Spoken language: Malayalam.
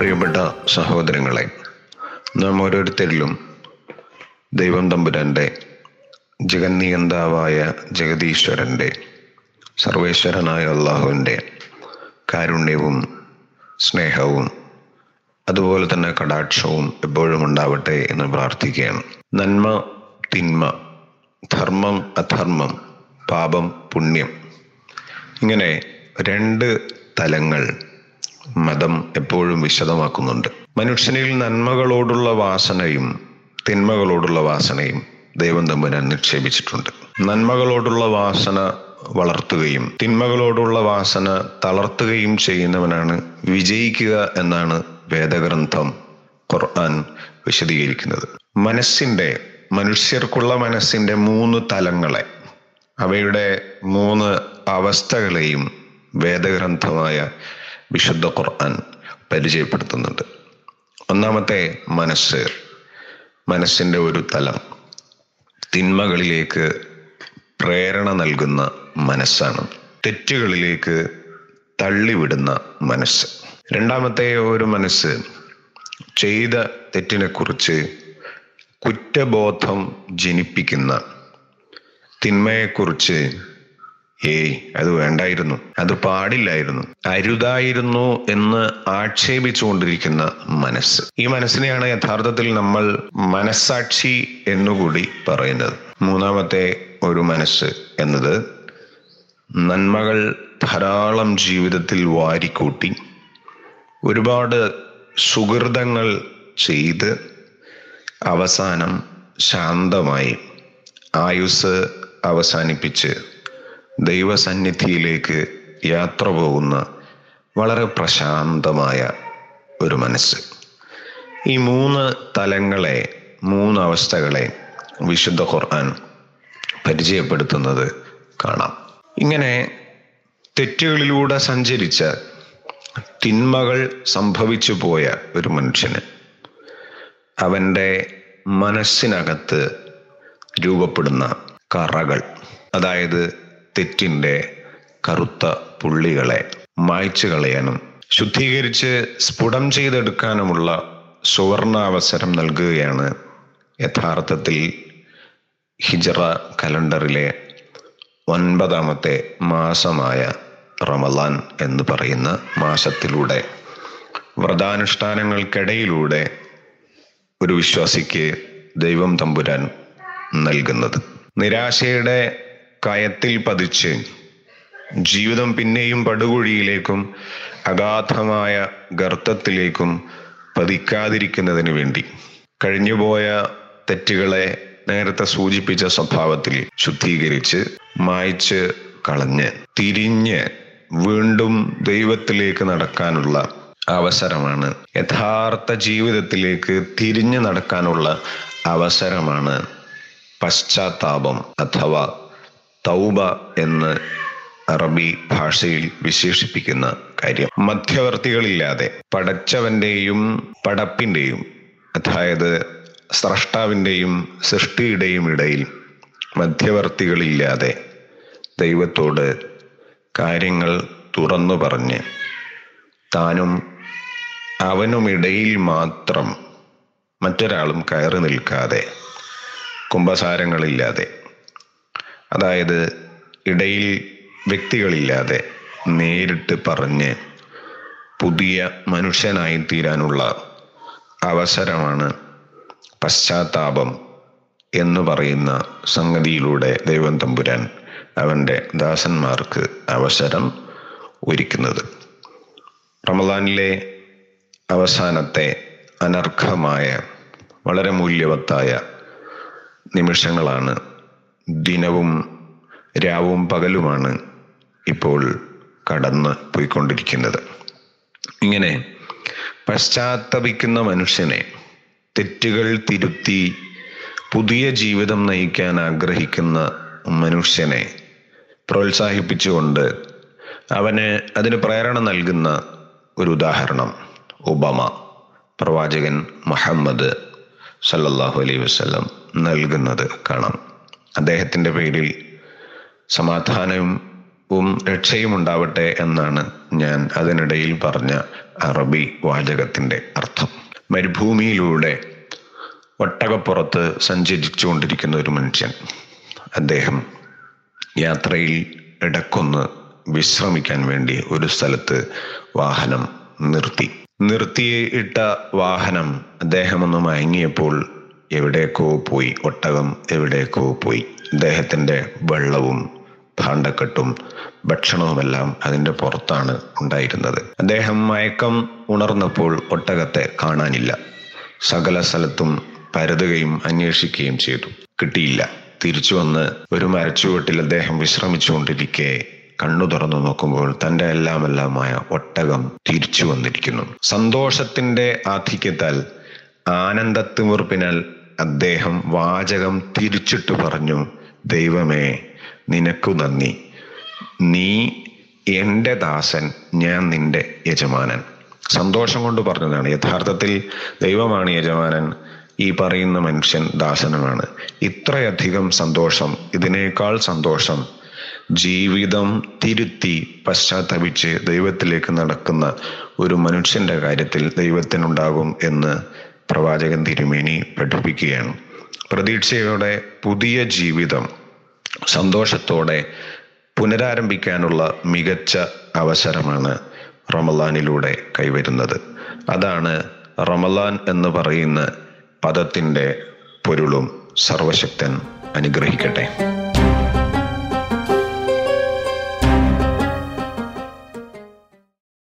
പ്രിയപ്പെട്ട സഹോദരങ്ങളെ നാം ഓരോരുത്തരിലും ദൈവം തമ്പുരാന്റെ ജഗന്നിയന്താവായ ജഗതീശ്വരന്റെ സർവേശ്വരനായ അള്ളാഹുവിന്റെ കാരുണ്യവും സ്നേഹവും അതുപോലെ തന്നെ കടാക്ഷവും എപ്പോഴും ഉണ്ടാവട്ടെ എന്ന് പ്രാർത്ഥിക്കുകയാണ്. നന്മ തിന്മ ധർമ്മം അധർമ്മം പാപം പുണ്യം ഇങ്ങനെ രണ്ട് തലങ്ങൾ മതം എപ്പോഴും വിശദമാക്കുന്നുണ്ട്. മനുഷ്യനിൽ നന്മകളോടുള്ള വാസനയും തിന്മകളോടുള്ള വാസനയും ദൈവം തമ്പുരാൻ നിക്ഷേപിച്ചിട്ടുണ്ട് നന്മകളോടുള്ള വാസന വളർത്തുകയും തിന്മകളോടുള്ള വാസന തളർത്തുകയും ചെയ്യുന്നവനാണ് വിജയിക്കുക എന്നാണ് വേദഗ്രന്ഥം ഖുർആൻ വിശദീകരിക്കുന്നത്. മനസ്സിന്റെ മനുഷ്യർക്കുള്ള മനസ്സിന്റെ മൂന്ന് തലങ്ങളെ അവയുടെ മൂന്ന് അവസ്ഥകളെയും വേദഗ്രന്ഥമായ വിശുദ്ധ ഖുർആൻ പരിചയപ്പെടുത്തുന്നുണ്ട്. ഒന്നാമത്തെ മനസ്സ് മനസ്സിന്റെ ഒരു തലം. തിന്മകളിലേക്ക് പ്രേരണ നൽകുന്ന മനസ്സാണ്. തെറ്റുകളിലേക്ക് തള്ളിവിടുന്ന മനസ്സ്. രണ്ടാമത്തെ ഒരു മനസ്സ് ചെയ്ത തെറ്റിനെക്കുറിച്ച് കുറ്റബോധം ജനിപ്പിക്കുന്ന തിന്മയെക്കുറിച്ച് ഏയ് അത് വേണ്ടായിരുന്നു. അത് പാടില്ലായിരുന്നു. അരുതായിരുന്നു എന്ന് ആക്ഷേപിച്ചുകൊണ്ടിരിക്കുന്ന മനസ്സ്. ഈ മനസ്സിനെയാണ് യഥാർത്ഥത്തിൽ നമ്മൾ മനസ്സാക്ഷി എന്നുകൂടി പറയുന്നത്. മൂന്നാമത്തെ ഒരു മനസ്സ് എന്നത് നന്മകൾ ധാരാളം ജീവിതത്തിൽ വാരിക്കൂട്ടി ഒരുപാട് സുഹൃതങ്ങൾ ചെയ്ത് അവസാനം ശാന്തമായി ആയുസ് അവസാനിപ്പിച്ച് ദൈവസന്നിധിയിലേക്ക് യാത്ര പോകുന്ന വളരെ പ്രശാന്തമായ ഒരു മനസ്സ്. ഈ മൂന്ന് തലങ്ങളെ മൂന്ന് അവസ്ഥകളെ വിശുദ്ധ ഖുർആൻ പരിചയപ്പെടുത്തുന്നത് കാണാം. ഇങ്ങനെ തെറ്റുകളിലൂടെ സഞ്ചരിച്ച തിന്മകൾ സംഭവിച്ചു പോയ ഒരു മനുഷ്യന് അവന്റെ മനസ്സിനകത്ത് രൂപപ്പെടുന്ന കറകൾ അതായത് തെറ്റിന്റെ കറുത്ത പുള്ളികളെ മായ്ച്ചു കളയാനും ശുദ്ധീകരിച്ച് സ്ഫുടം ചെയ്തെടുക്കാനുമുള്ള സുവർണാവസരം നൽകുകയാണ് യഥാർത്ഥത്തിൽ ഹിജറ കലണ്ടറിലെ ഒൻപതാമത്തെ മാസമായ റമലാൻ എന്ന് പറയുന്ന മാസത്തിലൂടെ വ്രതാനുഷ്ഠാനങ്ങൾക്കിടയിലൂടെ ഒരു വിശ്വാസിക്ക് ദൈവം തമ്പുരാൻ നൽകുന്നത്. നിരാശയുടെ കയത്തിൽ പതിച്ച് ജീവിതം പിന്നെയും പടുകുഴിയിലേക്കും അഗാധമായ ഗർത്തത്തിലേക്കും പതിക്കാതിരിക്കുന്നതിന് വേണ്ടി. കഴിഞ്ഞുപോയ തെറ്റുകളെ നേരത്തെ സൂചിപ്പിച്ച സ്വഭാവത്തിൽ ശുദ്ധീകരിച്ച് മായ്ച്ച് കളഞ്ഞ് തിരിഞ്ഞ് വീണ്ടും ദൈവത്തിലേക്ക് നടക്കാനുള്ള അവസരമാണ്. യഥാർത്ഥ ജീവിതത്തിലേക്ക് തിരിഞ്ഞു നടക്കാനുള്ള അവസരമാണ് പശ്ചാത്താപം അഥവാ തൗബ എന്ന് അറബി ഭാഷയിൽ വിശേഷിപ്പിക്കുന്ന കാര്യം. മധ്യവർത്തികളില്ലാതെ പടച്ചവന്റെയും പടപ്പിന്റെയും അതായത് സ്രഷ്ടാവിന്റെയും സൃഷ്ടിയുടെയും ഇടയിൽ മധ്യവർത്തികളില്ലാതെ ദൈവത്തോട് കാര്യങ്ങൾ തുറന്നു പറഞ്ഞ് താനും അവനുമിടയിൽ മാത്രം മറ്റൊരാളും കയറി നിൽക്കാതെ കുംഭസാരങ്ങളില്ലാതെ അതായത് ഇടയിൽ വ്യക്തികളില്ലാതെ നേരിട്ട് പറഞ്ഞ് പുതിയ മനുഷ്യനായി തീരാനുള്ള അവസരമാണ് പശ്ചാത്താപം എന്ന് പറയുന്ന സംഗതിയിലൂടെ ദൈവം തമ്പുരാൻ അവന്റെ ദാസന്മാർക്ക് അവസരം ഒരുക്കുന്നത്. റമദാനിലെ അവസാനത്തെ അനർഘമായ വളരെ മൂല്യവത്തായ നിമിഷങ്ങളാണ് ദിനവും രാവും പകലുമാണ് ഇപ്പോൾ കടന്ന് പോയിക്കൊണ്ടിരിക്കുന്നത്. ഇങ്ങനെ പശ്ചാത്തപിക്കുന്ന മനുഷ്യനെ തെറ്റുകൾ തിരുത്തി പുതിയ ജീവിതം നയിക്കാൻ ആഗ്രഹിക്കുന്ന മനുഷ്യനെ പ്രോത്സാഹിപ്പിച്ചുകൊണ്ട് അവന് അതിന് പ്രേരണ നൽകുന്ന ഒരു ഉദാഹരണം. ഒബാമ പ്രവാചകൻ മുഹമ്മദ് സല്ലല്ലാഹു അലൈഹി വസല്ലം നൽകുന്നത് കാണാം. അദ്ദേഹത്തിന്റെ പേരിൽ സമാധാനവും രക്ഷയും ഉണ്ടാവട്ടെ എന്നാണ് ഞാൻ അതിനിടയിൽ പറഞ്ഞ അറബി വാചകത്തിന്റെ അർത്ഥം. മരുഭൂമിയിലൂടെ ഒട്ടകപ്പുറത്ത് സഞ്ചരിച്ചുകൊണ്ടിരിക്കുന്ന ഒരു മനുഷ്യൻ അദ്ദേഹം യാത്രയിൽ ഇടക്കൊന്ന് വിശ്രമിക്കാൻ വേണ്ടി ഒരു സ്ഥലത്ത് വാഹനം നിർത്തി. നിർത്തിയിട്ട വാഹനം അദ്ദേഹം ഒന്ന് മയങ്ങിയപ്പോൾ എവിടേക്കോ പോയി ഒട്ടകം എവിടേക്കോ പോയി. അദ്ദേഹത്തിന്റെ വെള്ളവും ഭാണ്ഡക്കെട്ടും ഭക്ഷണവുമെല്ലാം അതിന്റെ പുറത്താണ് ഉണ്ടായിരുന്നത്. അദ്ദേഹം മയക്കം ഉണർന്നപ്പോൾ ഒട്ടകത്തെ കാണാനില്ല. സകല സ്ഥലത്തും പരതുകയും അന്വേഷിക്കുകയും ചെയ്തു. കിട്ടിയില്ല. തിരിച്ചു വന്ന് ഒരു മരച്ചുവട്ടിൽ അദ്ദേഹം വിശ്രമിച്ചുകൊണ്ടിരിക്കെ കണ്ണു തുറന്നു നോക്കുമ്പോൾ തന്റെ എല്ലാം എല്ലാമായ ഒട്ടകം തിരിച്ചു വന്നിരിക്കുന്നു. സന്തോഷത്തിന്റെ ആധിക്യത്താൽ ആനന്ദത്തിമുറുപ്പിനാൽ അദ്ദേഹം വാചകം തിരിച്ചിട്ട് പറഞ്ഞു ദൈവമേ നിനക്കു നന്ദി. നീ എന്റെ ദാസൻ ഞാൻ നിന്റെ യജമാനൻ. സന്തോഷം കൊണ്ട് പറഞ്ഞതാണ്. യഥാർത്ഥത്തിൽ ദൈവമാണ് യജമാനൻ ഈ പറയുന്ന മനുഷ്യൻ ദാസനുമാണ്. ഇത്രയധികം സന്തോഷം ഇതിനേക്കാൾ സന്തോഷം ജീവിതം തിരുത്തി പശ്ചാത്തപിച്ച് ദൈവത്തിലേക്ക് നടക്കുന്ന ഒരു മനുഷ്യന്റെ കാര്യത്തിൽ ദൈവത്തിനുണ്ടാകും എന്ന് പ്രവാചകൻ തിരുമേനി പഠിപ്പിക്കുകയാണ് പ്രതീക്ഷയോടെ പുതിയ ജീവിതം സന്തോഷത്തോടെ പുനരാരംഭിക്കാനുള്ള മികച്ച അവസരമാണ് റമലാനിലൂടെ കൈവരുന്നത്. അതാണ് റമലാൻ എന്ന് പറയുന്ന പദത്തിന്റെ പൊരുളും സർവശക്തൻ അനുഗ്രഹിക്കട്ടെ.